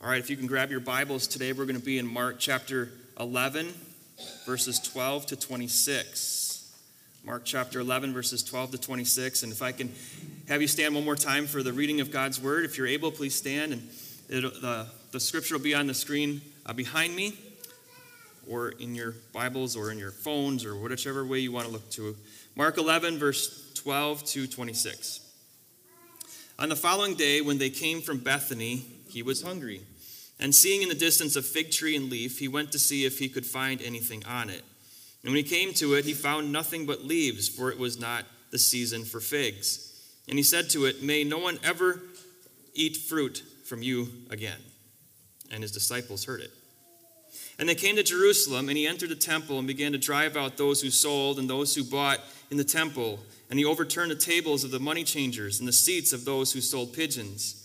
All right, if you can grab your Bibles today, we're going to be in Mark chapter 11, verses 12 to 26. Mark chapter 11, verses 12 to 26. And if I can have you stand one more time for the reading of God's word, if you're able, please stand. And the, the scripture will be on the screen uh, behind me, or in your Bibles, or in your phones, or whichever way you want to look to. Mark 11, verse 12 to 26. On the following day, when they came from Bethany, he was hungry. And seeing in the distance a fig tree and leaf, he went to see if he could find anything on it. And when he came to it, he found nothing but leaves, for it was not the season for figs. And he said to it, May no one ever eat fruit from you again. And his disciples heard it. And they came to Jerusalem, and he entered the temple and began to drive out those who sold and those who bought in the temple. And he overturned the tables of the money changers and the seats of those who sold pigeons.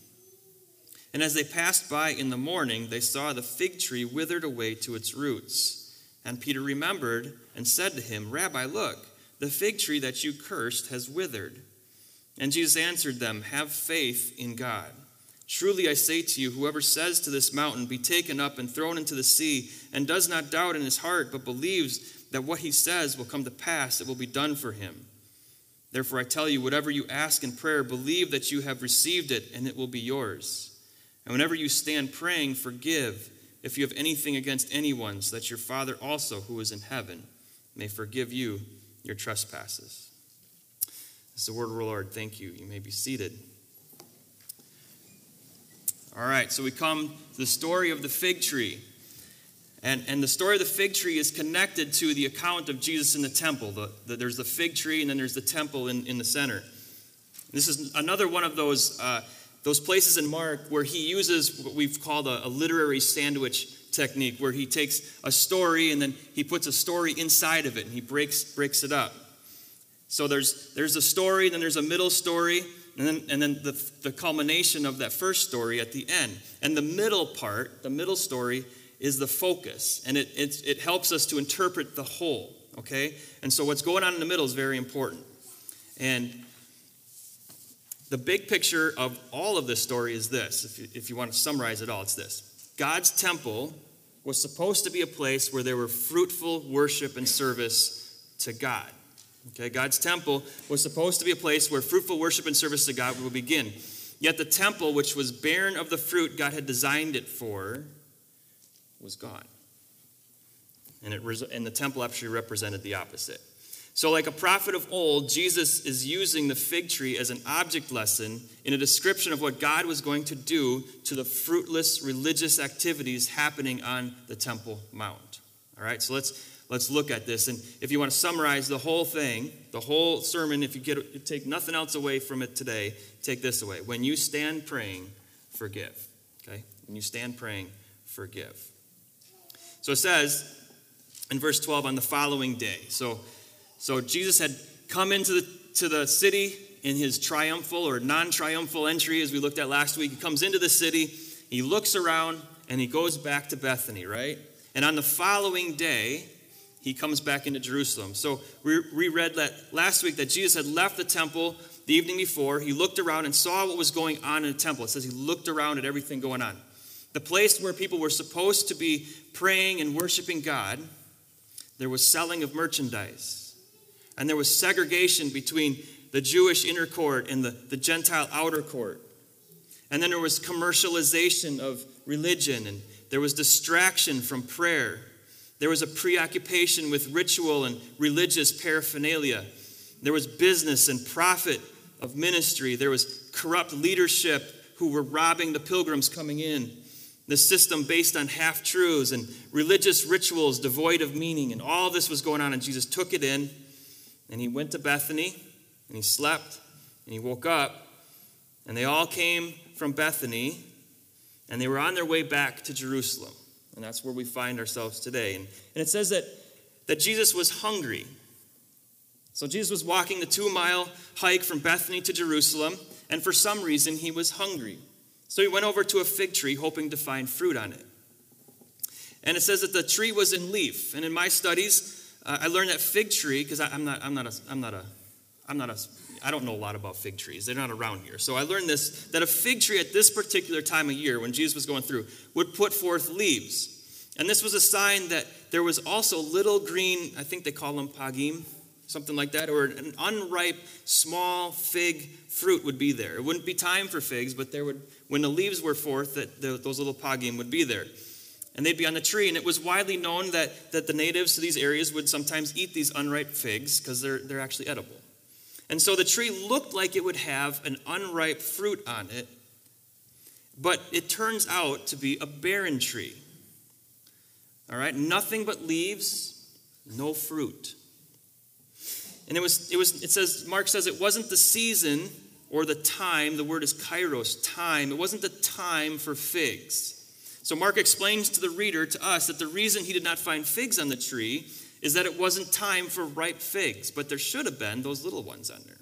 And as they passed by in the morning, they saw the fig tree withered away to its roots. And Peter remembered and said to him, Rabbi, look, the fig tree that you cursed has withered. And Jesus answered them, Have faith in God. Truly I say to you, whoever says to this mountain, Be taken up and thrown into the sea, and does not doubt in his heart, but believes that what he says will come to pass, it will be done for him. Therefore I tell you, whatever you ask in prayer, believe that you have received it, and it will be yours. And whenever you stand praying, forgive if you have anything against anyone, so that your Father also, who is in heaven, may forgive you your trespasses. This is the word of the Lord. Thank you. You may be seated. All right, so we come to the story of the fig tree. And, and the story of the fig tree is connected to the account of Jesus in the temple. The, the, there's the fig tree, and then there's the temple in, in the center. This is another one of those uh, those places in Mark where he uses what we've called a, a, literary sandwich technique, where he takes a story and then he puts a story inside of it and he breaks, breaks it up. So there's, there's a story, then there's a middle story, and then, and then the, the culmination of that first story at the end. And the middle part, the middle story, is the focus, and it, it, it helps us to interpret the whole, okay? And so what's going on in the middle is very important. And the big picture of all of this story is this if you, if you want to summarize it all, it's this God's temple was supposed to be a place where there were fruitful worship and service to God. Okay, God's temple was supposed to be a place where fruitful worship and service to God would begin. Yet the temple, which was barren of the fruit God had designed it for, was gone. And, it, and the temple actually represented the opposite. So, like a prophet of old, Jesus is using the fig tree as an object lesson in a description of what God was going to do to the fruitless religious activities happening on the Temple Mount. All right, so let's let's look at this. And if you want to summarize the whole thing, the whole sermon, if you get take nothing else away from it today, take this away. When you stand praying, forgive. Okay? When you stand praying, forgive. So it says in verse 12 on the following day. So so Jesus had come into the, to the city in his triumphal or non triumphal entry, as we looked at last week. He comes into the city, he looks around, and he goes back to Bethany, right? And on the following day, he comes back into Jerusalem. So we, we read that last week that Jesus had left the temple the evening before. He looked around and saw what was going on in the temple. It says he looked around at everything going on. The place where people were supposed to be praying and worshiping God, there was selling of merchandise and there was segregation between the Jewish inner court and the, the Gentile outer court. And then there was commercialization of religion, and there was distraction from prayer. There was a preoccupation with ritual and religious paraphernalia. There was business and profit of ministry. There was corrupt leadership who were robbing the pilgrims coming in. The system based on half truths and religious rituals devoid of meaning. And all this was going on, and Jesus took it in and he went to Bethany, and he slept, and he woke up, and they all came from Bethany, and they were on their way back to Jerusalem. And that's where we find ourselves today. And, and it says that that Jesus was hungry. So Jesus was walking the two mile hike from Bethany to Jerusalem, and for some reason he was hungry. So he went over to a fig tree hoping to find fruit on it. And it says that the tree was in leaf. And in my studies, I learned that fig tree, because I'm not, I'm not a, I'm not a, I'm not a, I don't know a lot about fig trees. They're not around here. So I learned this, that a fig tree at this particular time of year, when Jesus was going through, would put forth leaves. And this was a sign that there was also little green, I think they call them pagim, something like that, or an unripe small fig fruit would be there. It wouldn't be time for figs, but there would, when the leaves were forth, that those little pagim would be there and they'd be on the tree. And it was widely known that, that the natives to these areas would sometimes eat these unripe figs because they're, they're actually edible. And so the tree looked like it would have an unripe fruit on it, but it turns out to be a barren tree. All right, nothing but leaves, no fruit. And it was, it was, it says, Mark says it wasn't the season or the time, the word is kairos, time. It wasn't the time for figs. So Mark explains to the reader, to us, that the reason he did not find figs on the tree is that it wasn't time for ripe figs, but there should have been those little ones on there.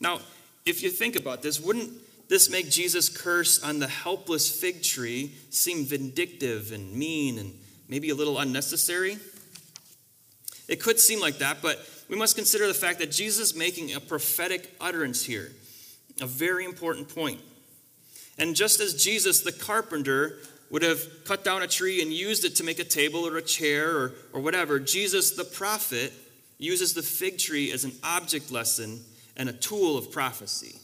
Now, if you think about this, wouldn't this make Jesus' curse on the helpless fig tree seem vindictive and mean and maybe a little unnecessary? It could seem like that, but we must consider the fact that Jesus is making a prophetic utterance here, a very important point. And just as Jesus, the carpenter, would have cut down a tree and used it to make a table or a chair or, or whatever. Jesus, the prophet, uses the fig tree as an object lesson and a tool of prophecy.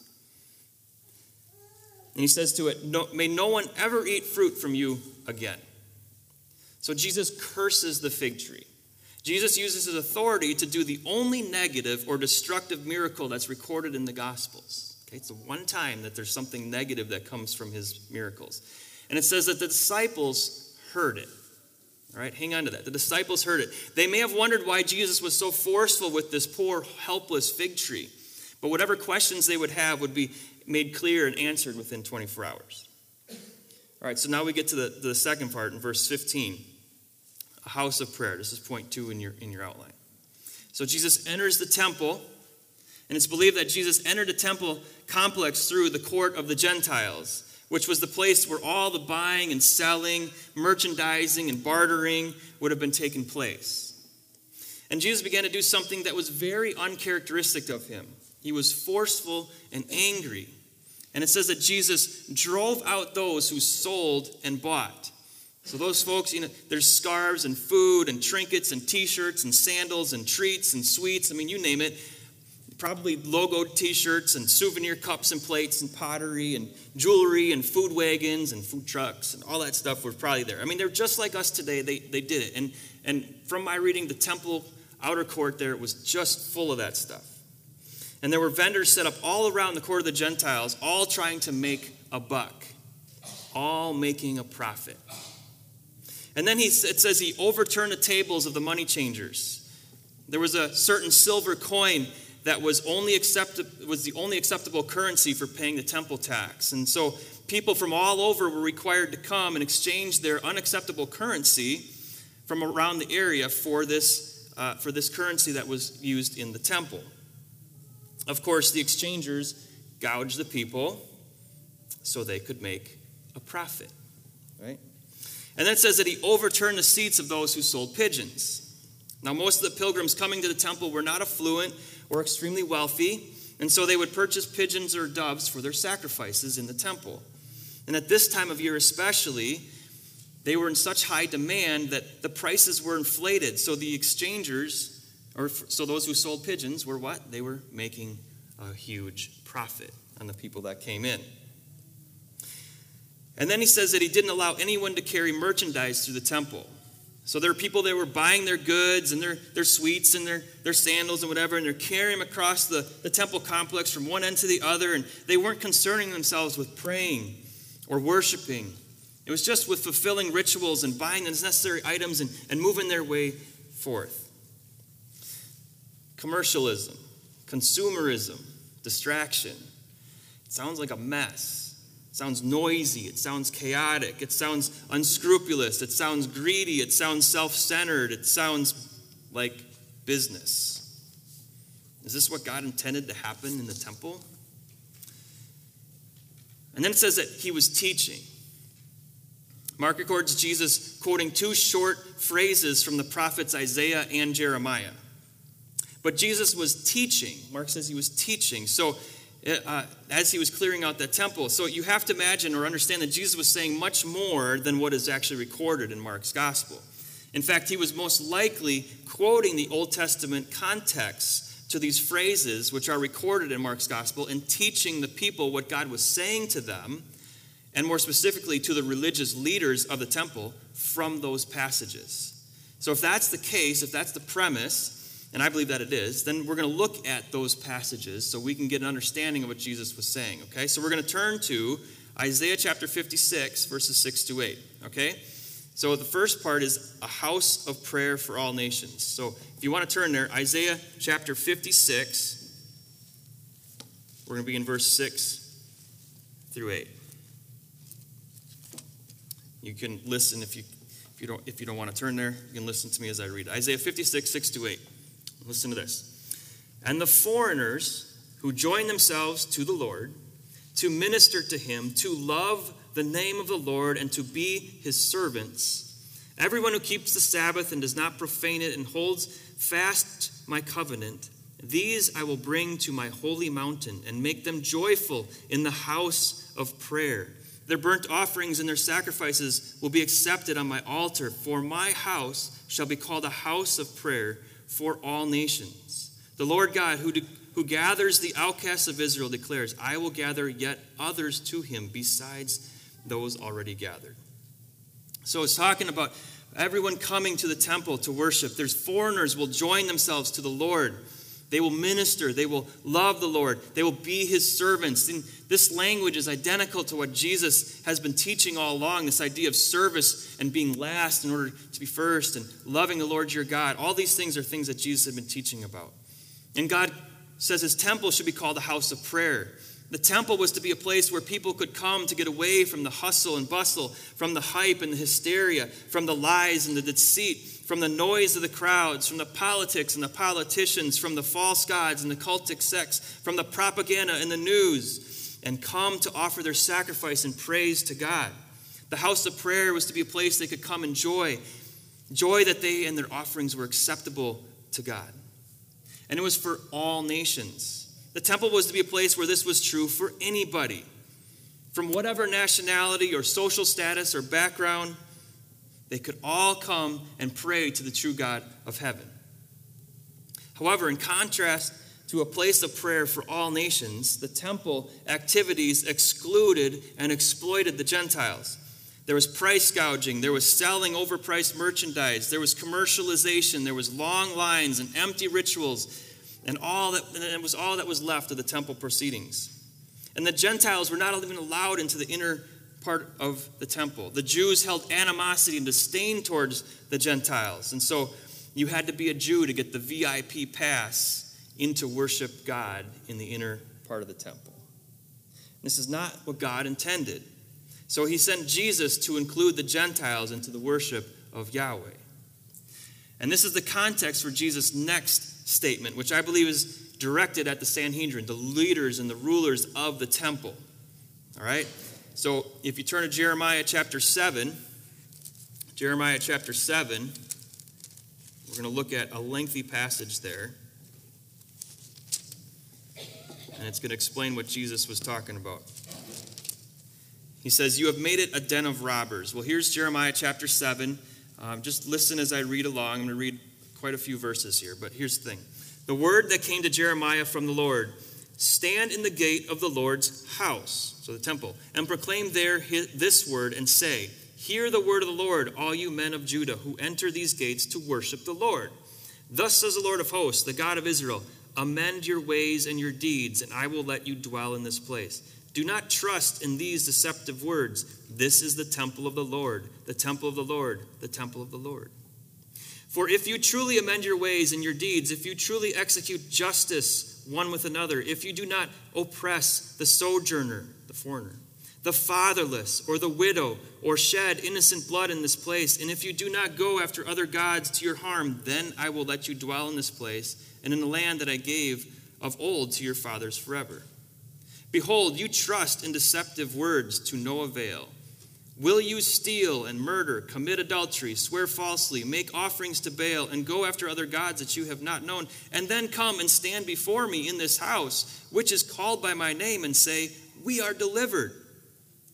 And he says to it, no, May no one ever eat fruit from you again. So Jesus curses the fig tree. Jesus uses his authority to do the only negative or destructive miracle that's recorded in the Gospels. Okay, it's the one time that there's something negative that comes from his miracles. And it says that the disciples heard it. All right, hang on to that. The disciples heard it. They may have wondered why Jesus was so forceful with this poor, helpless fig tree. But whatever questions they would have would be made clear and answered within 24 hours. All right, so now we get to the, the second part in verse 15 a house of prayer. This is point two in your, in your outline. So Jesus enters the temple, and it's believed that Jesus entered the temple complex through the court of the Gentiles which was the place where all the buying and selling, merchandising and bartering would have been taking place. And Jesus began to do something that was very uncharacteristic of him. He was forceful and angry. And it says that Jesus drove out those who sold and bought. So those folks, you know, there's scarves and food and trinkets and t-shirts and sandals and treats and sweets. I mean, you name it probably logoed t shirts and souvenir cups and plates and pottery and jewelry and food wagons and food trucks and all that stuff was probably there. I mean, they're just like us today. They, they did it. And, and from my reading, the temple outer court there was just full of that stuff. And there were vendors set up all around the court of the Gentiles, all trying to make a buck, all making a profit. And then he, it says he overturned the tables of the money changers. There was a certain silver coin that was only accepted was the only acceptable currency for paying the temple tax. And so people from all over were required to come and exchange their unacceptable currency from around the area for this, uh, for this currency that was used in the temple. Of course, the exchangers gouged the people so they could make a profit, right? And then it says that he overturned the seats of those who sold pigeons. Now, most of the pilgrims coming to the temple were not affluent or extremely wealthy, and so they would purchase pigeons or doves for their sacrifices in the temple. And at this time of year, especially, they were in such high demand that the prices were inflated. So the exchangers, or so those who sold pigeons, were what? They were making a huge profit on the people that came in. And then he says that he didn't allow anyone to carry merchandise through the temple. So there are people that were buying their goods and their, their sweets and their, their sandals and whatever, and they're carrying them across the, the temple complex from one end to the other, and they weren't concerning themselves with praying or worshiping. It was just with fulfilling rituals and buying the necessary items and, and moving their way forth. Commercialism, consumerism, distraction. It sounds like a mess sounds noisy, it sounds chaotic, it sounds unscrupulous, it sounds greedy, it sounds self centered, it sounds like business. Is this what God intended to happen in the temple? And then it says that he was teaching. Mark records Jesus quoting two short phrases from the prophets Isaiah and Jeremiah. But Jesus was teaching. Mark says he was teaching. So, uh, as he was clearing out that temple, so you have to imagine or understand that Jesus was saying much more than what is actually recorded in Mark's gospel. In fact, he was most likely quoting the Old Testament context to these phrases, which are recorded in Mark's gospel, and teaching the people what God was saying to them and more specifically to the religious leaders of the temple from those passages. So, if that's the case, if that's the premise, and I believe that it is, then we're going to look at those passages so we can get an understanding of what Jesus was saying. Okay, so we're going to turn to Isaiah chapter 56, verses 6 to 8. Okay, so the first part is a house of prayer for all nations. So, if you want to turn there, Isaiah chapter 56, we're going to be in verse 6 through 8. You can listen if you if you don't if you don't want to turn there, you can listen to me as I read. Isaiah 56, 6 to 8. Listen to this. And the foreigners who join themselves to the Lord, to minister to him, to love the name of the Lord, and to be his servants. Everyone who keeps the Sabbath and does not profane it and holds fast my covenant, these I will bring to my holy mountain and make them joyful in the house of prayer. Their burnt offerings and their sacrifices will be accepted on my altar, for my house shall be called a house of prayer for all nations. The Lord God, who, de- who gathers the outcasts of Israel, declares, I will gather yet others to him besides those already gathered. So it's talking about everyone coming to the temple to worship. There's foreigners will join themselves to the Lord. They will minister. They will love the Lord. They will be his servants. And this language is identical to what Jesus has been teaching all along this idea of service and being last in order to be first and loving the Lord your God. All these things are things that Jesus had been teaching about. And God says his temple should be called the house of prayer. The temple was to be a place where people could come to get away from the hustle and bustle, from the hype and the hysteria, from the lies and the deceit, from the noise of the crowds, from the politics and the politicians, from the false gods and the cultic sects, from the propaganda and the news and come to offer their sacrifice and praise to God. The house of prayer was to be a place they could come and joy, joy that they and their offerings were acceptable to God. And it was for all nations. The temple was to be a place where this was true for anybody, from whatever nationality or social status or background, they could all come and pray to the true God of heaven. However, in contrast to a place of prayer for all nations, the temple activities excluded and exploited the Gentiles. There was price gouging, there was selling overpriced merchandise, there was commercialization, there was long lines and empty rituals, and all that and it was all that was left of the temple proceedings. And the Gentiles were not even allowed into the inner part of the temple. The Jews held animosity and disdain towards the Gentiles. And so you had to be a Jew to get the VIP pass into worship God in the inner part of the temple. This is not what God intended. So he sent Jesus to include the Gentiles into the worship of Yahweh. And this is the context for Jesus' next statement, which I believe is directed at the Sanhedrin, the leaders and the rulers of the temple. All right? So if you turn to Jeremiah chapter 7, Jeremiah chapter 7, we're going to look at a lengthy passage there and it's going to explain what Jesus was talking about. He says, You have made it a den of robbers. Well, here's Jeremiah chapter 7. Um, just listen as I read along. I'm going to read quite a few verses here, but here's the thing. The word that came to Jeremiah from the Lord stand in the gate of the Lord's house, so the temple, and proclaim there this word and say, Hear the word of the Lord, all you men of Judah who enter these gates to worship the Lord. Thus says the Lord of hosts, the God of Israel Amend your ways and your deeds, and I will let you dwell in this place. Do not trust in these deceptive words. This is the temple of the Lord, the temple of the Lord, the temple of the Lord. For if you truly amend your ways and your deeds, if you truly execute justice one with another, if you do not oppress the sojourner, the foreigner, the fatherless, or the widow, or shed innocent blood in this place. And if you do not go after other gods to your harm, then I will let you dwell in this place and in the land that I gave of old to your fathers forever. Behold, you trust in deceptive words to no avail. Will you steal and murder, commit adultery, swear falsely, make offerings to Baal, and go after other gods that you have not known, and then come and stand before me in this house, which is called by my name, and say, We are delivered,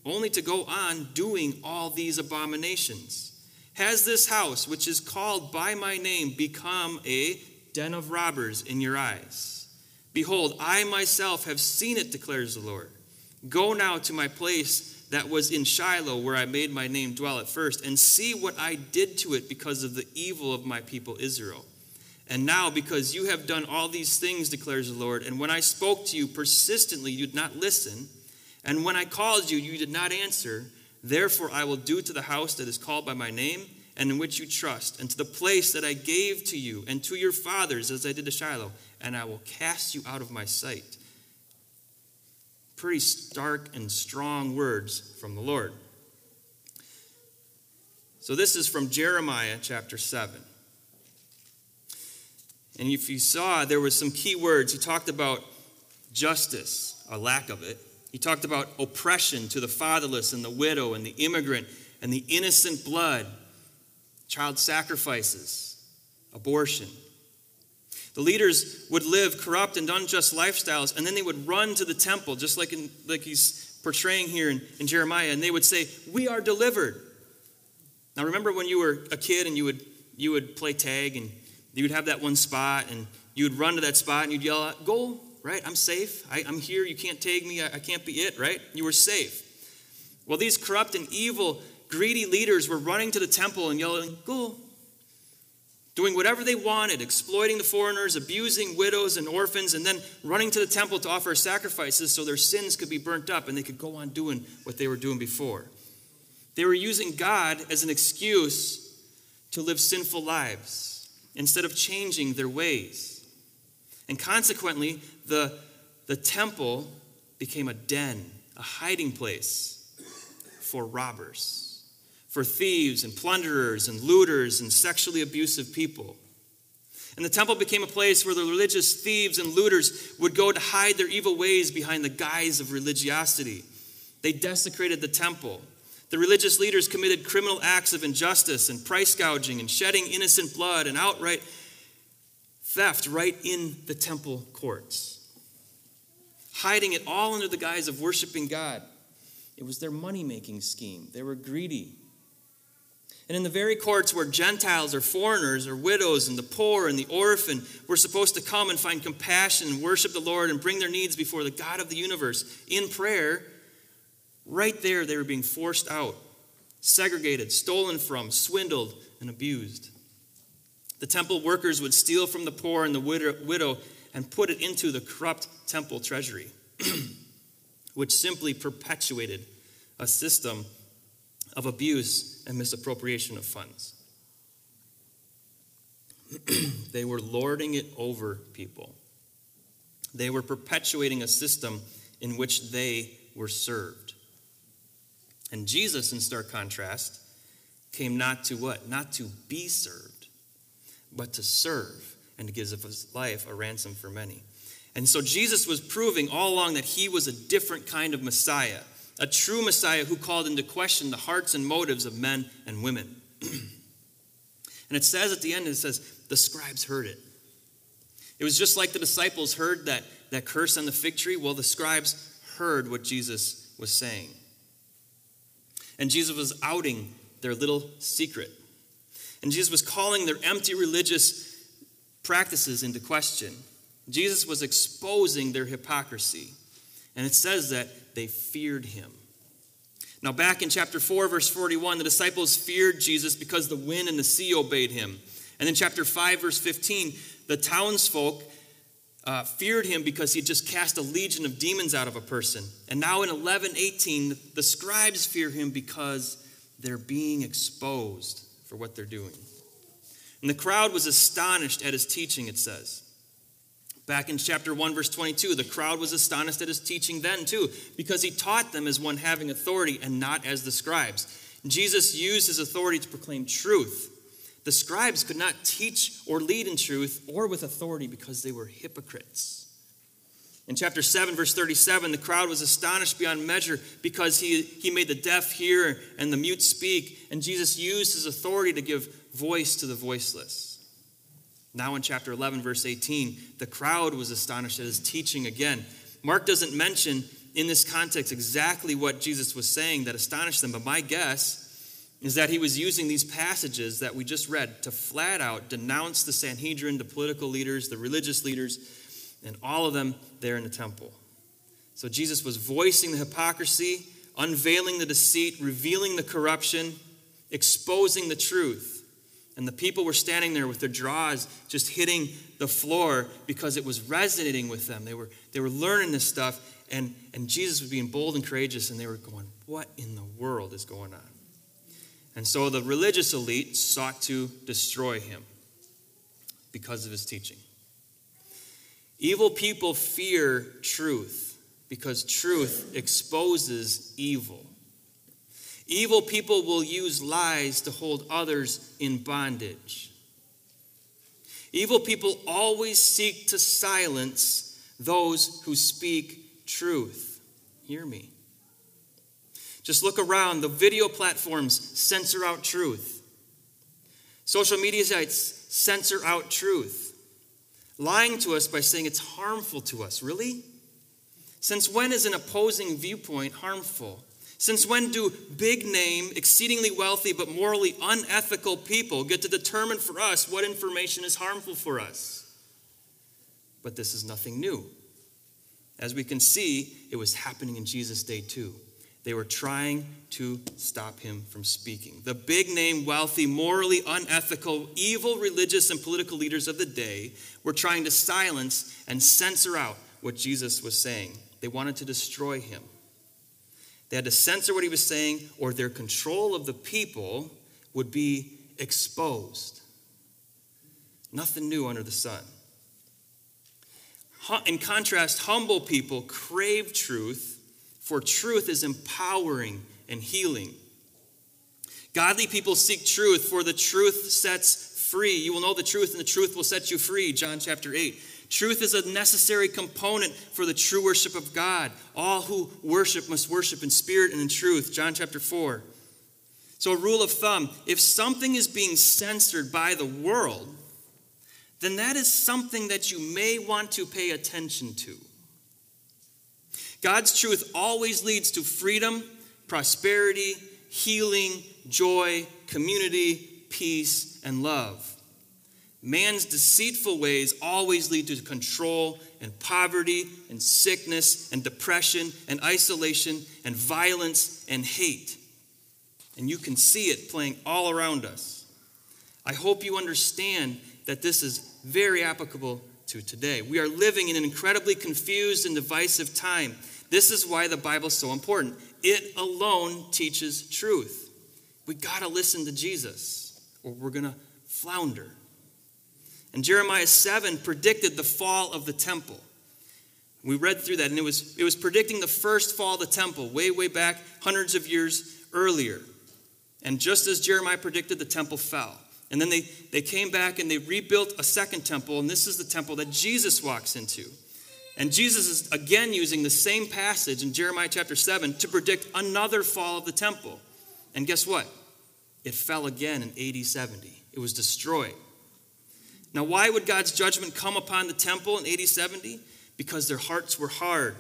only to go on doing all these abominations? Has this house, which is called by my name, become a den of robbers in your eyes? Behold, I myself have seen it, declares the Lord. Go now to my place that was in Shiloh, where I made my name dwell at first, and see what I did to it because of the evil of my people Israel. And now, because you have done all these things, declares the Lord, and when I spoke to you persistently, you did not listen, and when I called you, you did not answer, therefore I will do to the house that is called by my name, and in which you trust, and to the place that I gave to you and to your fathers, as I did to Shiloh, and I will cast you out of my sight pretty stark and strong words from the Lord. So, this is from Jeremiah chapter 7. And if you saw, there was some key words. He talked about justice, a lack of it. He talked about oppression to the fatherless and the widow and the immigrant and the innocent blood, child sacrifices, abortion. The leaders would live corrupt and unjust lifestyles, and then they would run to the temple, just like, in, like he's portraying here in, in Jeremiah, and they would say, We are delivered. Now, remember when you were a kid and you would, you would play tag and you would have that one spot, and you would run to that spot and you'd yell out, Goal, right? I'm safe. I, am here. You can't tag me. I, I can't be it, right? You were safe. Well, these corrupt and evil, greedy leaders were running to the temple and yelling, Goal, doing whatever they wanted, exploiting the foreigners, abusing widows and orphans, and then running to the temple to offer sacrifices so their sins could be burnt up and they could go on doing what they were doing before. They were using God as an excuse to live sinful lives instead of changing their ways. And consequently, the, the temple became a den, a hiding place for robbers for thieves and plunderers and looters and sexually abusive people. And the temple became a place where the religious thieves and looters would go to hide their evil ways behind the guise of religiosity. They desecrated the temple. The religious leaders committed criminal acts of injustice and price gouging and shedding innocent blood and outright theft right in the temple courts, hiding it all under the guise of worshiping God. It was their money making scheme. They were greedy. And in the very courts where Gentiles or foreigners or widows and the poor and the orphan were supposed to come and find compassion and worship the Lord and bring their needs before the God of the universe in prayer, right there they were being forced out, segregated, stolen from, swindled, and abused. The temple workers would steal from the poor and the widow and put it into the corrupt temple treasury, which simply perpetuated a system of abuse and misappropriation of funds. they were lording it over people. They were perpetuating a system in which they were served. And Jesus, in stark contrast, came not to what? Not to be served, but to serve and to give his life a ransom for many. And so Jesus was proving all along that he was a different kind of Messiah a true Messiah who called into question the hearts and motives of men and women. and it says at the end, it says, the scribes heard it. It was just like the disciples heard that, that curse on the fig tree. Well, the scribes heard what Jesus was saying. And Jesus was outing their little secret. And Jesus was calling their empty religious practices into question. Jesus was exposing their hypocrisy. And it says that they feared him. Now, back in chapter 4, verse 41, the disciples feared Jesus because the wind and the sea obeyed him. And in chapter 5, verse 15, the townsfolk uh, feared him because he had just cast a legion of demons out of a person. And now in 11, 18, the scribes fear him because they're being exposed for what they're doing. And the crowd was astonished at his teaching, it says. Back in chapter 1, verse 22, the crowd was astonished at his teaching then, too, because he taught them as one having authority and not as the scribes. Jesus used his authority to proclaim truth. The scribes could not teach or lead in truth or with authority because they were hypocrites. In chapter 7, verse 37, the crowd was astonished beyond measure because he, he made the deaf hear and the mute speak, and Jesus used his authority to give voice to the voiceless. Now, in chapter 11, verse 18, the crowd was astonished at his teaching again. Mark doesn't mention in this context exactly what Jesus was saying that astonished them, but my guess is that he was using these passages that we just read to flat out denounce the Sanhedrin, the political leaders, the religious leaders, and all of them there in the temple. So Jesus was voicing the hypocrisy, unveiling the deceit, revealing the corruption, exposing the truth. And the people were standing there with their jaws just hitting the floor because it was resonating with them. They were, they were learning this stuff, and, and Jesus was being bold and courageous, and they were going, What in the world is going on? And so the religious elite sought to destroy him because of his teaching. Evil people fear truth because truth exposes evil. Evil people will use lies to hold others in bondage. Evil people always seek to silence those who speak truth. Hear me. Just look around. The video platforms censor out truth. Social media sites censor out truth. Lying to us by saying it's harmful to us. Really? Since when is an opposing viewpoint harmful? Since when do big name, exceedingly wealthy, but morally unethical people get to determine for us what information is harmful for us? But this is nothing new. As we can see, it was happening in Jesus' day too. They were trying to stop him from speaking. The big name, wealthy, morally unethical, evil religious and political leaders of the day were trying to silence and censor out what Jesus was saying. They wanted to destroy him. They had to censor what he was saying, or their control of the people would be exposed. Nothing new under the sun. In contrast, humble people crave truth for truth is empowering and healing. Godly people seek truth, for the truth sets free. You will know the truth, and the truth will set you free. John chapter 8. Truth is a necessary component for the true worship of God. All who worship must worship in spirit and in truth. John chapter 4. So, a rule of thumb if something is being censored by the world, then that is something that you may want to pay attention to. God's truth always leads to freedom, prosperity, healing, joy, community, peace, and love. Man's deceitful ways always lead to control and poverty and sickness and depression and isolation and violence and hate. And you can see it playing all around us. I hope you understand that this is very applicable to today. We are living in an incredibly confused and divisive time. This is why the Bible is so important. It alone teaches truth. We got to listen to Jesus or we're going to flounder. And Jeremiah 7 predicted the fall of the temple. We read through that, and it was, it was predicting the first fall of the temple way, way back, hundreds of years earlier. And just as Jeremiah predicted, the temple fell. And then they, they came back and they rebuilt a second temple, and this is the temple that Jesus walks into. And Jesus is again using the same passage in Jeremiah chapter 7 to predict another fall of the temple. And guess what? It fell again in AD 70. It was destroyed. Now, why would God's judgment come upon the temple in AD 70? Because their hearts were hard.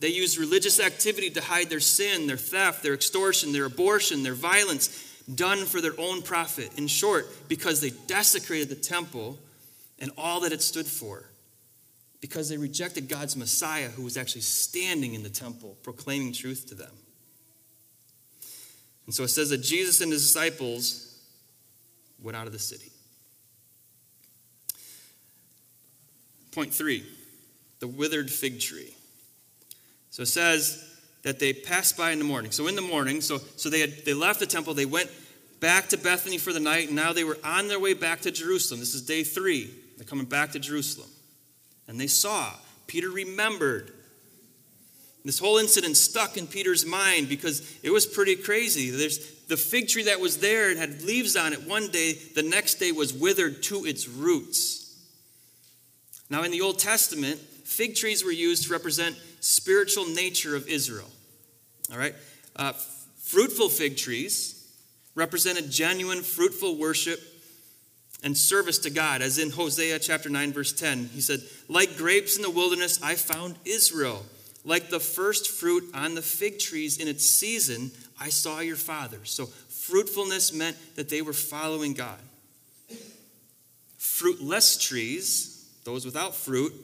They used religious activity to hide their sin, their theft, their extortion, their abortion, their violence, done for their own profit. In short, because they desecrated the temple and all that it stood for because they rejected God's Messiah who was actually standing in the temple proclaiming truth to them. And so it says that Jesus and his disciples went out of the city. Point three the withered fig tree. So it says that they passed by in the morning. So in the morning, so, so they, had, they left the temple, they went back to Bethany for the night, and now they were on their way back to Jerusalem. This is day three. They're coming back to Jerusalem. and they saw. Peter remembered. This whole incident stuck in Peter's mind because it was pretty crazy. There's the fig tree that was there, it had leaves on it one day, the next day was withered to its roots. Now, in the Old Testament, fig trees were used to represent spiritual nature of Israel. All right? Uh, fruitful fig trees represented genuine, fruitful worship and service to God, as in Hosea chapter 9, verse 10. He said, Like grapes in the wilderness, I found Israel. Like the first fruit on the fig trees in its season, I saw your father. So, fruitfulness meant that they were following God. Fruitless trees, those without fruit,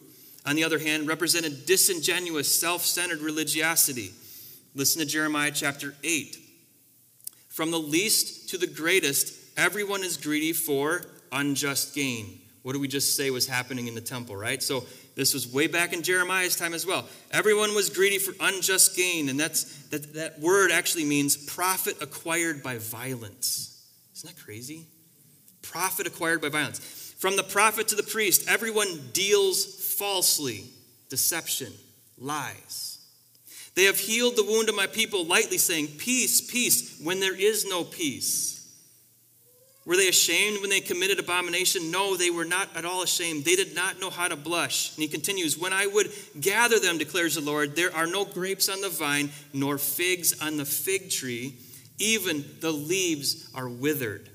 on the other hand, represented disingenuous, self centered religiosity. Listen to Jeremiah chapter 8. From the least to the greatest, everyone is greedy for unjust gain. What do we just say was happening in the temple, right? So this was way back in Jeremiah's time as well. Everyone was greedy for unjust gain, and that's that, that word actually means profit acquired by violence. Isn't that crazy? Profit acquired by violence. From the prophet to the priest, everyone deals falsely, deception, lies. They have healed the wound of my people lightly, saying, Peace, peace, when there is no peace. Were they ashamed when they committed abomination? No, they were not at all ashamed. They did not know how to blush. And he continues, When I would gather them, declares the Lord, there are no grapes on the vine, nor figs on the fig tree. Even the leaves are withered.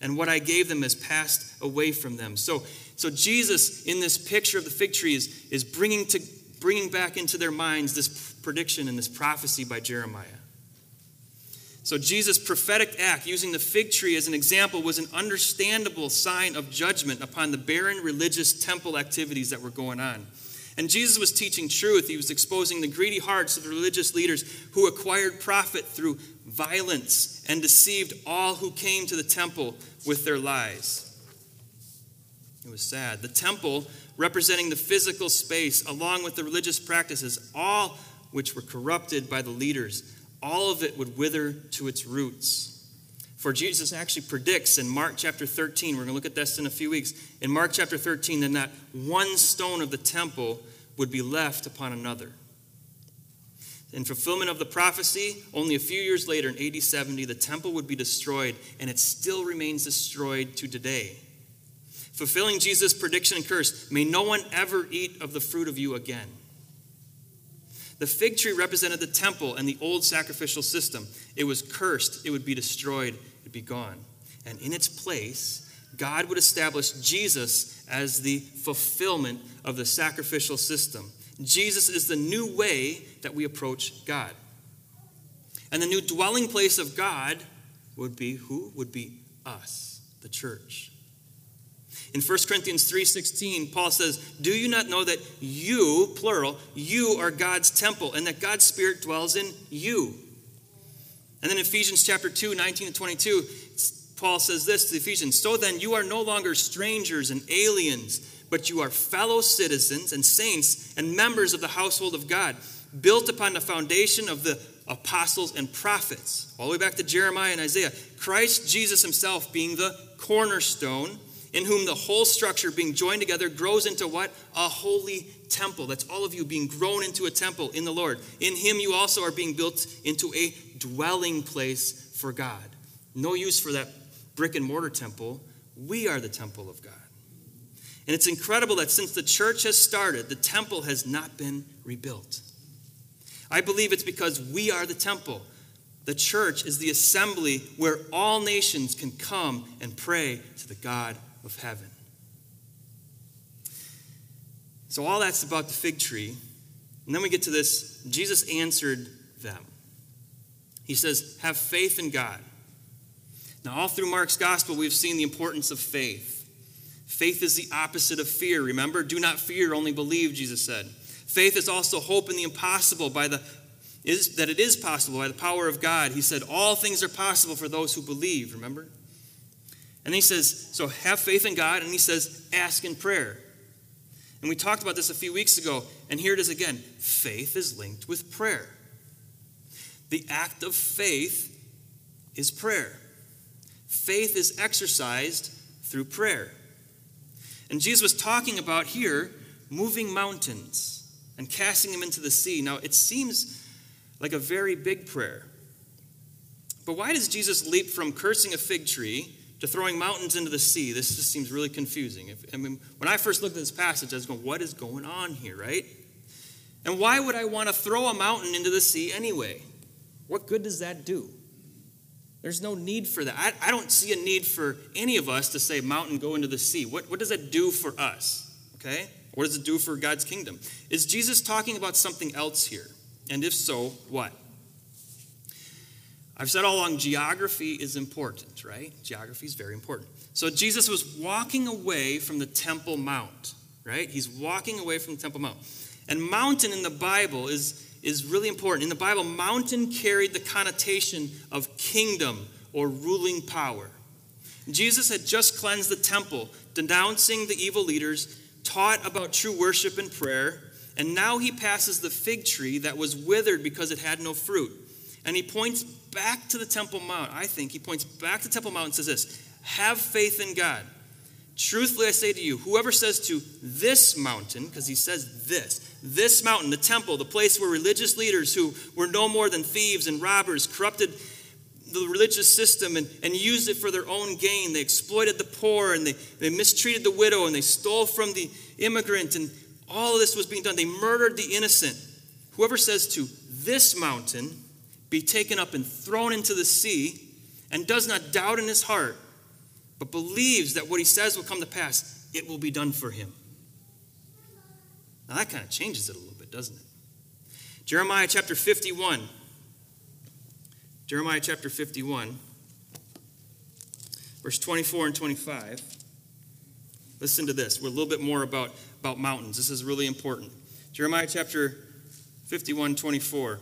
And what I gave them has passed away from them. So, so Jesus, in this picture of the fig tree, is, is bringing, to, bringing back into their minds this prediction and this prophecy by Jeremiah. So, Jesus' prophetic act, using the fig tree as an example, was an understandable sign of judgment upon the barren religious temple activities that were going on. And Jesus was teaching truth. He was exposing the greedy hearts of the religious leaders who acquired profit through violence and deceived all who came to the temple with their lies. It was sad. The temple, representing the physical space, along with the religious practices, all which were corrupted by the leaders, all of it would wither to its roots. For Jesus actually predicts in Mark chapter 13, we're going to look at this in a few weeks. In Mark chapter 13, that not one stone of the temple would be left upon another. In fulfillment of the prophecy, only a few years later, in AD 70, the temple would be destroyed, and it still remains destroyed to today. Fulfilling Jesus' prediction and curse, may no one ever eat of the fruit of you again. The fig tree represented the temple and the old sacrificial system. It was cursed, it would be destroyed, it'd be gone. And in its place, God would establish Jesus as the fulfillment of the sacrificial system. Jesus is the new way that we approach God. And the new dwelling place of God would be who? Would be us, the church. In 1 Corinthians 3:16, Paul says, "Do you not know that you, plural, you are God's temple and that God's spirit dwells in you?" And then Ephesians chapter 2, 19 and 22, Paul says this to the Ephesians, "So then you are no longer strangers and aliens, but you are fellow citizens and saints and members of the household of God, built upon the foundation of the apostles and prophets." All the way back to Jeremiah and Isaiah, Christ Jesus himself being the cornerstone in whom the whole structure being joined together grows into what? A holy temple. That's all of you being grown into a temple in the Lord. In him you also are being built into a dwelling place for God. No use for that brick and mortar temple. We are the temple of God. And it's incredible that since the church has started, the temple has not been rebuilt. I believe it's because we are the temple. The church is the assembly where all nations can come and pray to the God of heaven. So, all that's about the fig tree. And then we get to this Jesus answered them. He says, Have faith in God. Now, all through Mark's gospel, we've seen the importance of faith. Faith is the opposite of fear. Remember, do not fear, only believe, Jesus said. Faith is also hope in the impossible by the is that it is possible by the power of God. He said, All things are possible for those who believe, remember? And he says, so have faith in God, and he says, ask in prayer. And we talked about this a few weeks ago, and here it is again. Faith is linked with prayer. The act of faith is prayer. Faith is exercised through prayer. And Jesus was talking about here moving mountains and casting them into the sea. Now, it seems like a very big prayer. But why does Jesus leap from cursing a fig tree to throwing mountains into the sea? This just seems really confusing. If, I mean, when I first looked at this passage, I was going, what is going on here, right? And why would I want to throw a mountain into the sea anyway? What good does that do? There's no need for that. I, I don't see a need for any of us to say, mountain, go into the sea. What, what does that do for us? Okay? What does it do for God's kingdom? Is Jesus talking about something else here? And if so, what? I've said all along geography is important, right? Geography is very important. So Jesus was walking away from the Temple Mount, right? He's walking away from the Temple Mount. And mountain in the Bible is, is really important. In the Bible, mountain carried the connotation of kingdom or ruling power. Jesus had just cleansed the temple, denouncing the evil leaders, taught about true worship and prayer, and now he passes the fig tree that was withered because it had no fruit. And he points back to the Temple Mount. I think he points back to Temple Mount and says this Have faith in God. Truthfully, I say to you, whoever says to this mountain, because he says this, this mountain, the temple, the place where religious leaders who were no more than thieves and robbers corrupted the religious system and, and used it for their own gain. They exploited the poor and they, they mistreated the widow and they stole from the immigrant, and all of this was being done. They murdered the innocent. Whoever says to this mountain, be taken up and thrown into the sea, and does not doubt in his heart, but believes that what he says will come to pass, it will be done for him. Now that kind of changes it a little bit, doesn't it? Jeremiah chapter 51. Jeremiah chapter 51, verse 24 and 25. Listen to this. We're a little bit more about, about mountains. This is really important. Jeremiah chapter 51, 24.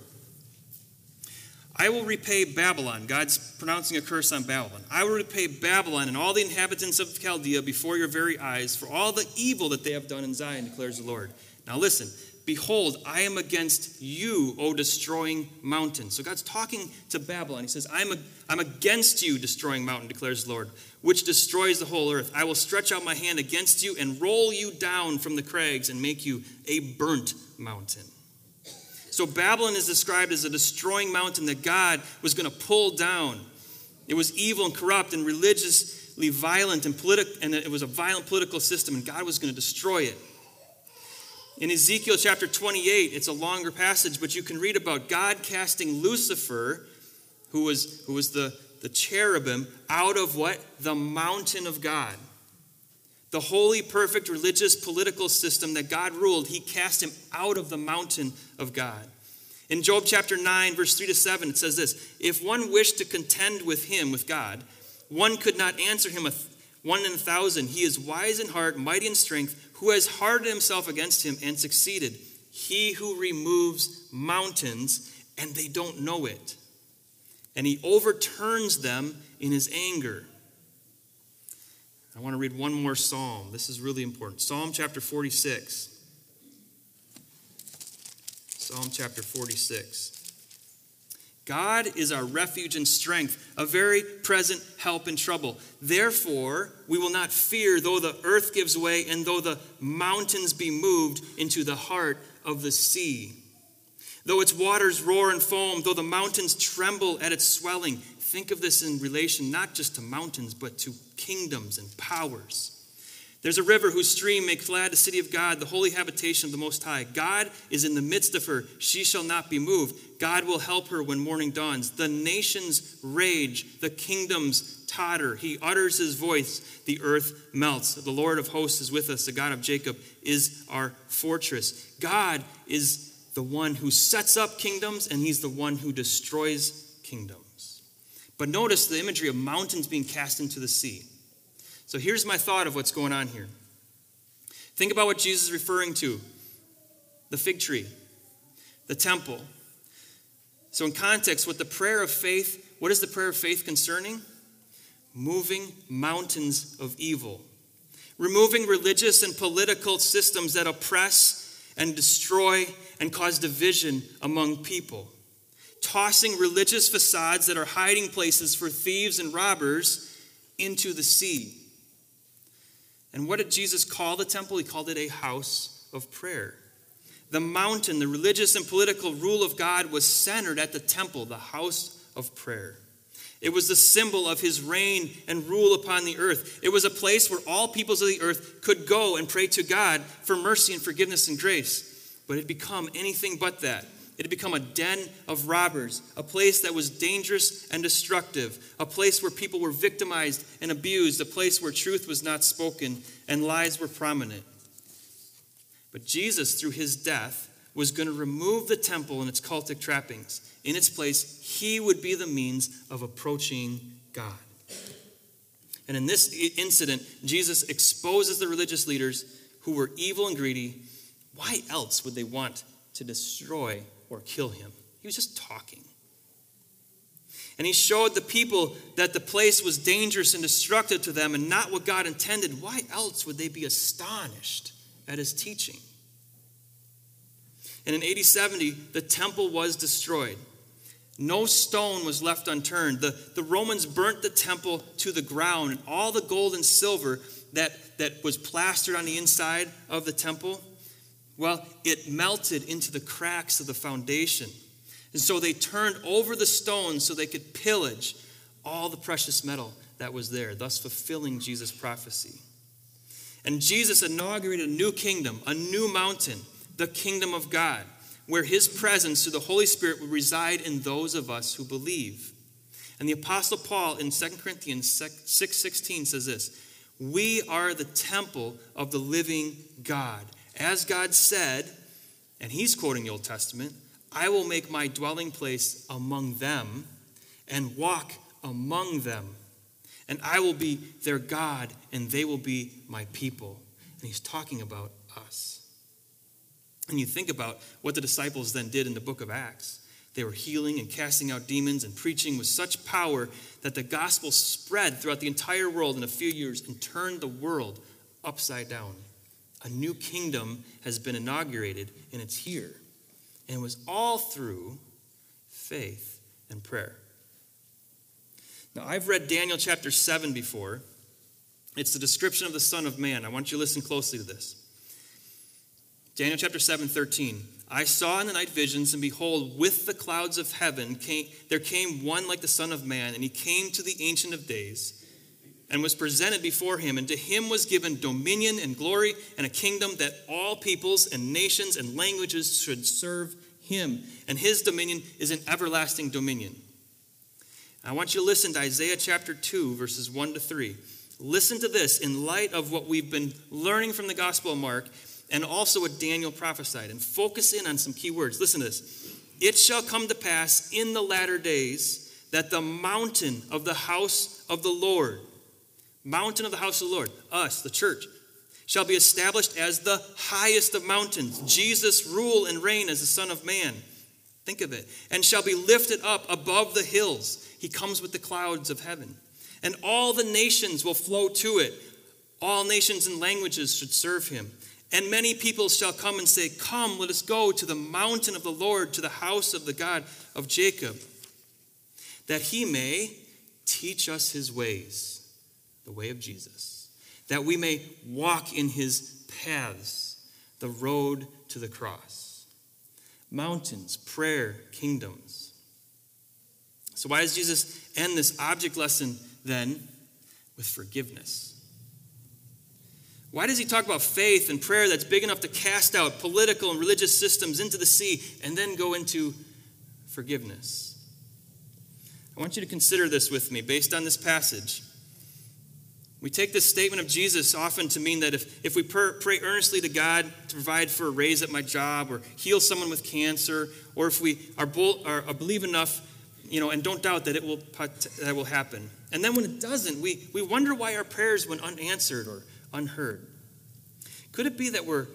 I will repay Babylon. God's pronouncing a curse on Babylon. I will repay Babylon and all the inhabitants of Chaldea before your very eyes for all the evil that they have done in Zion, declares the Lord. Now listen. Behold, I am against you, O destroying mountain. So God's talking to Babylon. He says, I'm, a, I'm against you, destroying mountain, declares the Lord, which destroys the whole earth. I will stretch out my hand against you and roll you down from the crags and make you a burnt mountain. So Babylon is described as a destroying mountain that God was going to pull down. It was evil and corrupt and religiously violent and political, and it was a violent political system, and God was going to destroy it. In Ezekiel chapter 28, it's a longer passage, but you can read about God casting Lucifer, who was, who was the, the cherubim, out of what? The mountain of God. The holy, perfect, religious, political system that God ruled, he cast him out of the mountain of God. In Job chapter 9, verse 3 to 7, it says this If one wished to contend with him, with God, one could not answer him a th- one in a thousand. He is wise in heart, mighty in strength, who has hardened himself against him and succeeded. He who removes mountains, and they don't know it. And he overturns them in his anger. I want to read one more psalm. This is really important. Psalm chapter 46. Psalm chapter 46. God is our refuge and strength, a very present help in trouble. Therefore, we will not fear though the earth gives way and though the mountains be moved into the heart of the sea. Though its waters roar and foam, though the mountains tremble at its swelling, think of this in relation not just to mountains, but to kingdoms and powers. There's a river whose stream makes glad the city of God, the holy habitation of the Most High. God is in the midst of her. She shall not be moved. God will help her when morning dawns. The nations rage, the kingdoms totter. He utters his voice, the earth melts. The Lord of hosts is with us. The God of Jacob is our fortress. God is the one who sets up kingdoms, and he's the one who destroys kingdoms. But notice the imagery of mountains being cast into the sea. So here's my thought of what's going on here. Think about what Jesus is referring to the fig tree, the temple. So, in context, what the prayer of faith, what is the prayer of faith concerning? Moving mountains of evil, removing religious and political systems that oppress and destroy and cause division among people tossing religious facades that are hiding places for thieves and robbers into the sea. And what did Jesus call the temple? He called it a house of prayer. The mountain, the religious and political rule of God, was centered at the temple, the house of prayer. It was the symbol of his reign and rule upon the earth. It was a place where all peoples of the earth could go and pray to God for mercy and forgiveness and grace. But it had become anything but that. It had become a den of robbers, a place that was dangerous and destructive, a place where people were victimized and abused, a place where truth was not spoken and lies were prominent. But Jesus, through his death, was going to remove the temple and its cultic trappings. In its place, he would be the means of approaching God. And in this incident, Jesus exposes the religious leaders who were evil and greedy. Why else would they want to destroy or kill him? He was just talking. And he showed the people that the place was dangerous and destructive to them and not what God intended. Why else would they be astonished at his teaching? And in AD 70, the temple was destroyed. No stone was left unturned. The, the Romans burnt the temple to the ground, and all the gold and silver that, that was plastered on the inside of the temple, well, it melted into the cracks of the foundation. And so they turned over the stones so they could pillage all the precious metal that was there, thus fulfilling Jesus' prophecy. And Jesus inaugurated a new kingdom, a new mountain the kingdom of God, where his presence through the Holy Spirit would reside in those of us who believe. And the apostle Paul in 2 Corinthians 6:16 says this, "We are the temple of the living God. As God said, and he's quoting the Old Testament, I will make my dwelling place among them and walk among them. And I will be their God, and they will be my people. And he's talking about us. And you think about what the disciples then did in the book of Acts. They were healing and casting out demons and preaching with such power that the gospel spread throughout the entire world in a few years and turned the world upside down. A new kingdom has been inaugurated, and it's here. And it was all through faith and prayer. Now, I've read Daniel chapter 7 before. It's the description of the Son of Man. I want you to listen closely to this. Daniel chapter 7, 13. I saw in the night visions, and behold, with the clouds of heaven came, there came one like the Son of Man, and he came to the Ancient of Days and was presented before him. And to him was given dominion and glory and a kingdom that all peoples and nations and languages should serve him. And his dominion is an everlasting dominion. I want you to listen to Isaiah chapter 2, verses 1 to 3. Listen to this in light of what we've been learning from the Gospel of Mark and also what Daniel prophesied. And focus in on some key words. Listen to this. It shall come to pass in the latter days that the mountain of the house of the Lord, mountain of the house of the Lord, us, the church, shall be established as the highest of mountains. Jesus rule and reign as the Son of Man. Think of it. And shall be lifted up above the hills. He comes with the clouds of heaven. And all the nations will flow to it. All nations and languages should serve him. And many people shall come and say, Come, let us go to the mountain of the Lord, to the house of the God of Jacob, that he may teach us his ways, the way of Jesus, that we may walk in his paths, the road to the cross. Mountains, prayer, kingdoms. So, why does Jesus end this object lesson then with forgiveness? Why does he talk about faith and prayer that's big enough to cast out political and religious systems into the sea and then go into forgiveness? I want you to consider this with me based on this passage. We take this statement of Jesus often to mean that if, if we pray earnestly to God to provide for a raise at my job or heal someone with cancer, or if we are, are, are believe enough you know, and don't doubt that it will, that will happen. And then when it doesn't, we, we wonder why our prayers went unanswered or unheard? Could it be that we're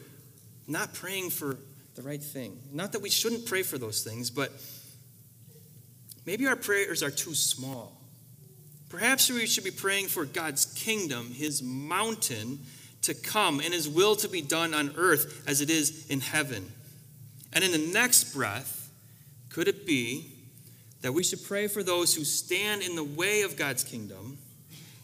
not praying for the right thing? Not that we shouldn't pray for those things, but maybe our prayers are too small. Perhaps we should be praying for God's kingdom, His mountain, to come and His will to be done on earth as it is in heaven. And in the next breath, could it be that we should pray for those who stand in the way of God's kingdom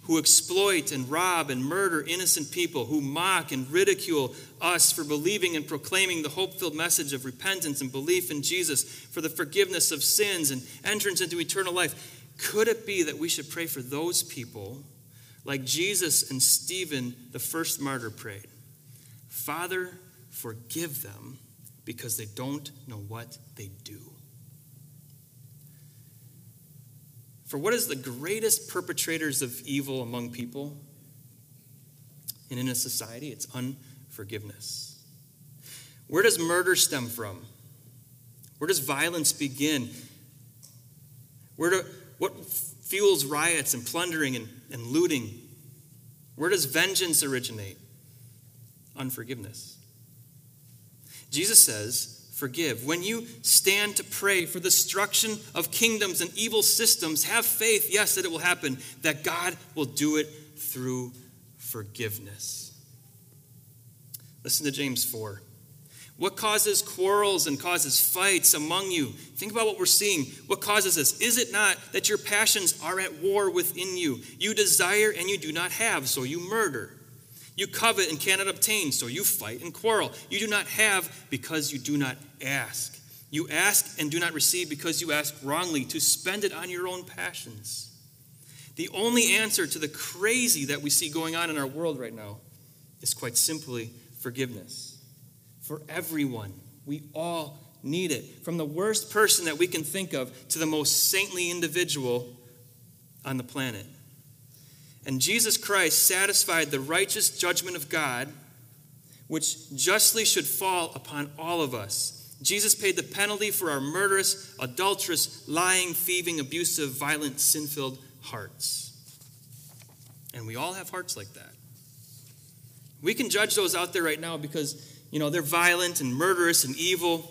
who exploit and rob and murder innocent people, who mock and ridicule us for believing and proclaiming the hope filled message of repentance and belief in Jesus for the forgiveness of sins and entrance into eternal life. Could it be that we should pray for those people like Jesus and Stephen, the first martyr, prayed? Father, forgive them because they don't know what they do. For what is the greatest perpetrators of evil among people and in a society? It's unforgiveness. Where does murder stem from? Where does violence begin? Where do, what fuels riots and plundering and, and looting? Where does vengeance originate? Unforgiveness. Jesus says, forgive. When you stand to pray for the destruction of kingdoms and evil systems, have faith, yes, that it will happen, that God will do it through forgiveness. Listen to James 4. What causes quarrels and causes fights among you? Think about what we're seeing. What causes this? Is it not that your passions are at war within you? You desire and you do not have, so you murder. You covet and cannot obtain, so you fight and quarrel. You do not have because you do not ask. You ask and do not receive because you ask wrongly to spend it on your own passions. The only answer to the crazy that we see going on in our world right now is quite simply forgiveness. For everyone, we all need it. From the worst person that we can think of to the most saintly individual on the planet. And Jesus Christ satisfied the righteous judgment of God, which justly should fall upon all of us. Jesus paid the penalty for our murderous, adulterous, lying, thieving, abusive, violent, sin filled hearts. And we all have hearts like that. We can judge those out there right now because, you know, they're violent and murderous and evil,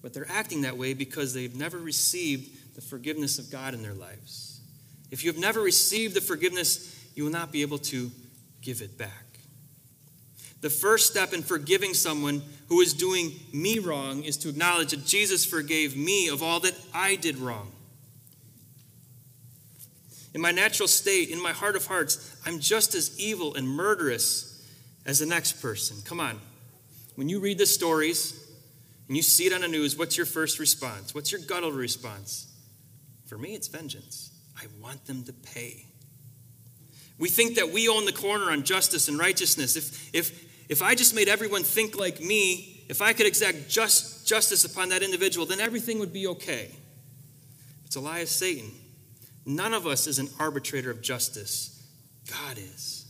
but they're acting that way because they've never received the forgiveness of God in their lives. If you have never received the forgiveness, you will not be able to give it back. The first step in forgiving someone who is doing me wrong is to acknowledge that Jesus forgave me of all that I did wrong. In my natural state, in my heart of hearts, I'm just as evil and murderous as the next person. Come on. When you read the stories and you see it on the news, what's your first response? What's your guttural response? For me, it's vengeance. I want them to pay. We think that we own the corner on justice and righteousness. If, if, if I just made everyone think like me, if I could exact just, justice upon that individual, then everything would be okay. It's a lie of Satan. None of us is an arbitrator of justice. God is.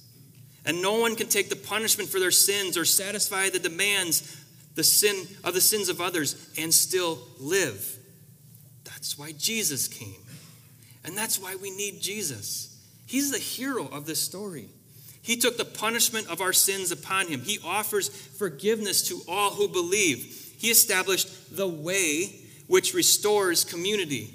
And no one can take the punishment for their sins or satisfy the demands the sin of the sins of others and still live. That's why Jesus came. And that's why we need Jesus. He's the hero of this story. He took the punishment of our sins upon him. He offers forgiveness to all who believe. He established the way which restores community,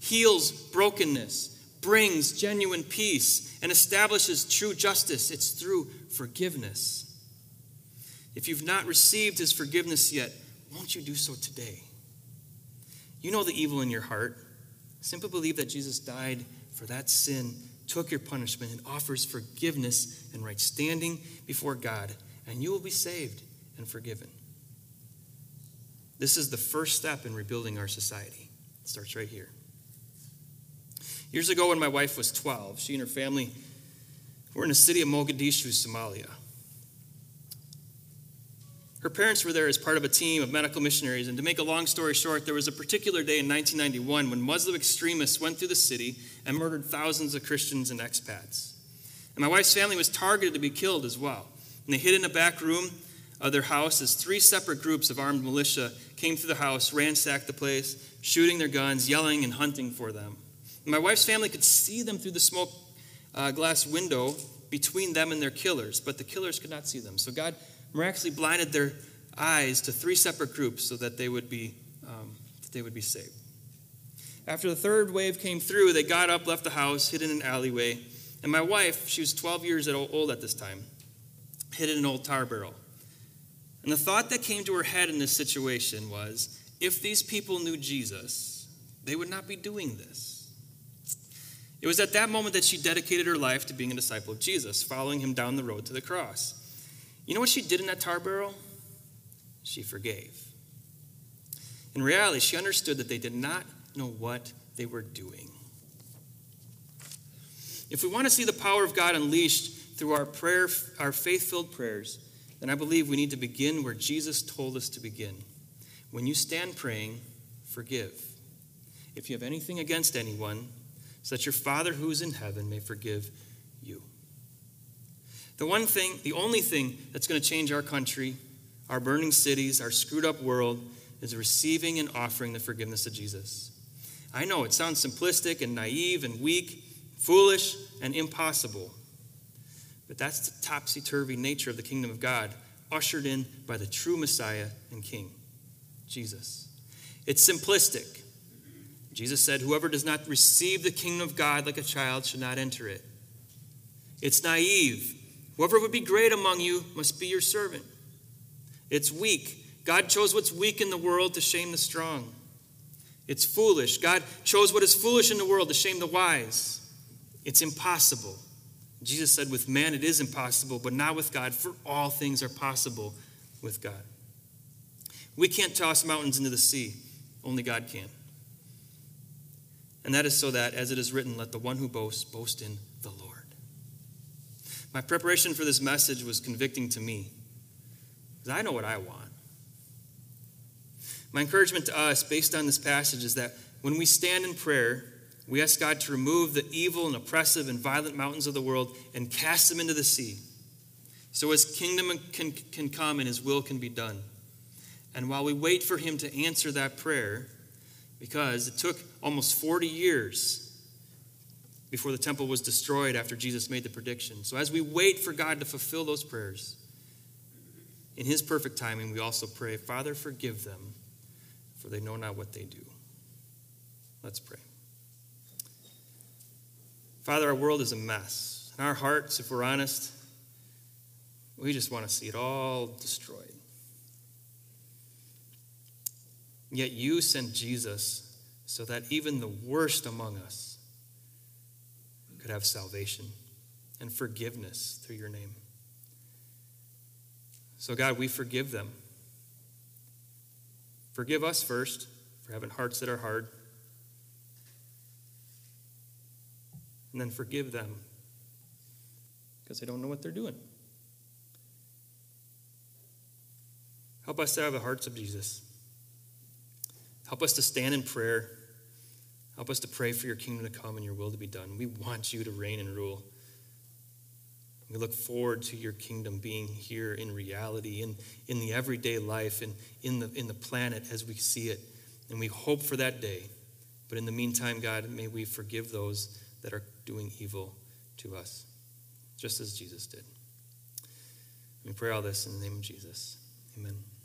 heals brokenness, brings genuine peace, and establishes true justice. It's through forgiveness. If you've not received his forgiveness yet, won't you do so today? You know the evil in your heart. Simply believe that Jesus died for that sin, took your punishment, and offers forgiveness and right standing before God, and you will be saved and forgiven. This is the first step in rebuilding our society. It starts right here. Years ago, when my wife was 12, she and her family were in the city of Mogadishu, Somalia. Her parents were there as part of a team of medical missionaries, and to make a long story short, there was a particular day in 1991 when Muslim extremists went through the city and murdered thousands of Christians and expats. And my wife's family was targeted to be killed as well. And they hid in a back room of their house as three separate groups of armed militia came through the house, ransacked the place, shooting their guns, yelling, and hunting for them. My wife's family could see them through the smoke uh, glass window between them and their killers, but the killers could not see them. So God miraculously blinded their eyes to three separate groups so that they would be, um, that they would be saved. After the third wave came through, they got up, left the house, hid in an alleyway. And my wife, she was 12 years old at this time, hid in an old tar barrel. And the thought that came to her head in this situation was if these people knew Jesus, they would not be doing this. It was at that moment that she dedicated her life to being a disciple of Jesus, following him down the road to the cross. You know what she did in that tar barrel? She forgave. In reality, she understood that they did not know what they were doing. If we want to see the power of God unleashed through our prayer, our faith-filled prayers, then I believe we need to begin where Jesus told us to begin. When you stand praying, forgive. If you have anything against anyone, so that your Father who is in heaven may forgive you. The one thing, the only thing that's going to change our country, our burning cities, our screwed up world is receiving and offering the forgiveness of Jesus. I know it sounds simplistic and naive and weak, foolish and impossible. But that's the topsy turvy nature of the kingdom of God, ushered in by the true Messiah and King, Jesus. It's simplistic. Jesus said, Whoever does not receive the kingdom of God like a child should not enter it. It's naive. Whoever would be great among you must be your servant. It's weak. God chose what's weak in the world to shame the strong. It's foolish. God chose what is foolish in the world to shame the wise. It's impossible. Jesus said, With man it is impossible, but not with God, for all things are possible with God. We can't toss mountains into the sea, only God can. And that is so that, as it is written, let the one who boasts boast in the Lord. My preparation for this message was convicting to me, because I know what I want. My encouragement to us, based on this passage, is that when we stand in prayer, we ask God to remove the evil and oppressive and violent mountains of the world and cast them into the sea. So his kingdom can, can come and his will can be done. And while we wait for him to answer that prayer, because it took almost 40 years before the temple was destroyed after Jesus made the prediction. So as we wait for God to fulfill those prayers, in his perfect timing, we also pray, Father, forgive them, for they know not what they do. Let's pray. Father, our world is a mess. In our hearts, if we're honest, we just want to see it all destroyed. Yet you sent Jesus so that even the worst among us could have salvation and forgiveness through your name. So, God, we forgive them. Forgive us first for having hearts that are hard. And then forgive them because they don't know what they're doing. Help us to have the hearts of Jesus. Help us to stand in prayer. Help us to pray for your kingdom to come and your will to be done. We want you to reign and rule. We look forward to your kingdom being here in reality, in, in the everyday life, and in the, in the planet as we see it. And we hope for that day. But in the meantime, God, may we forgive those that are doing evil to us, just as Jesus did. We pray all this in the name of Jesus. Amen.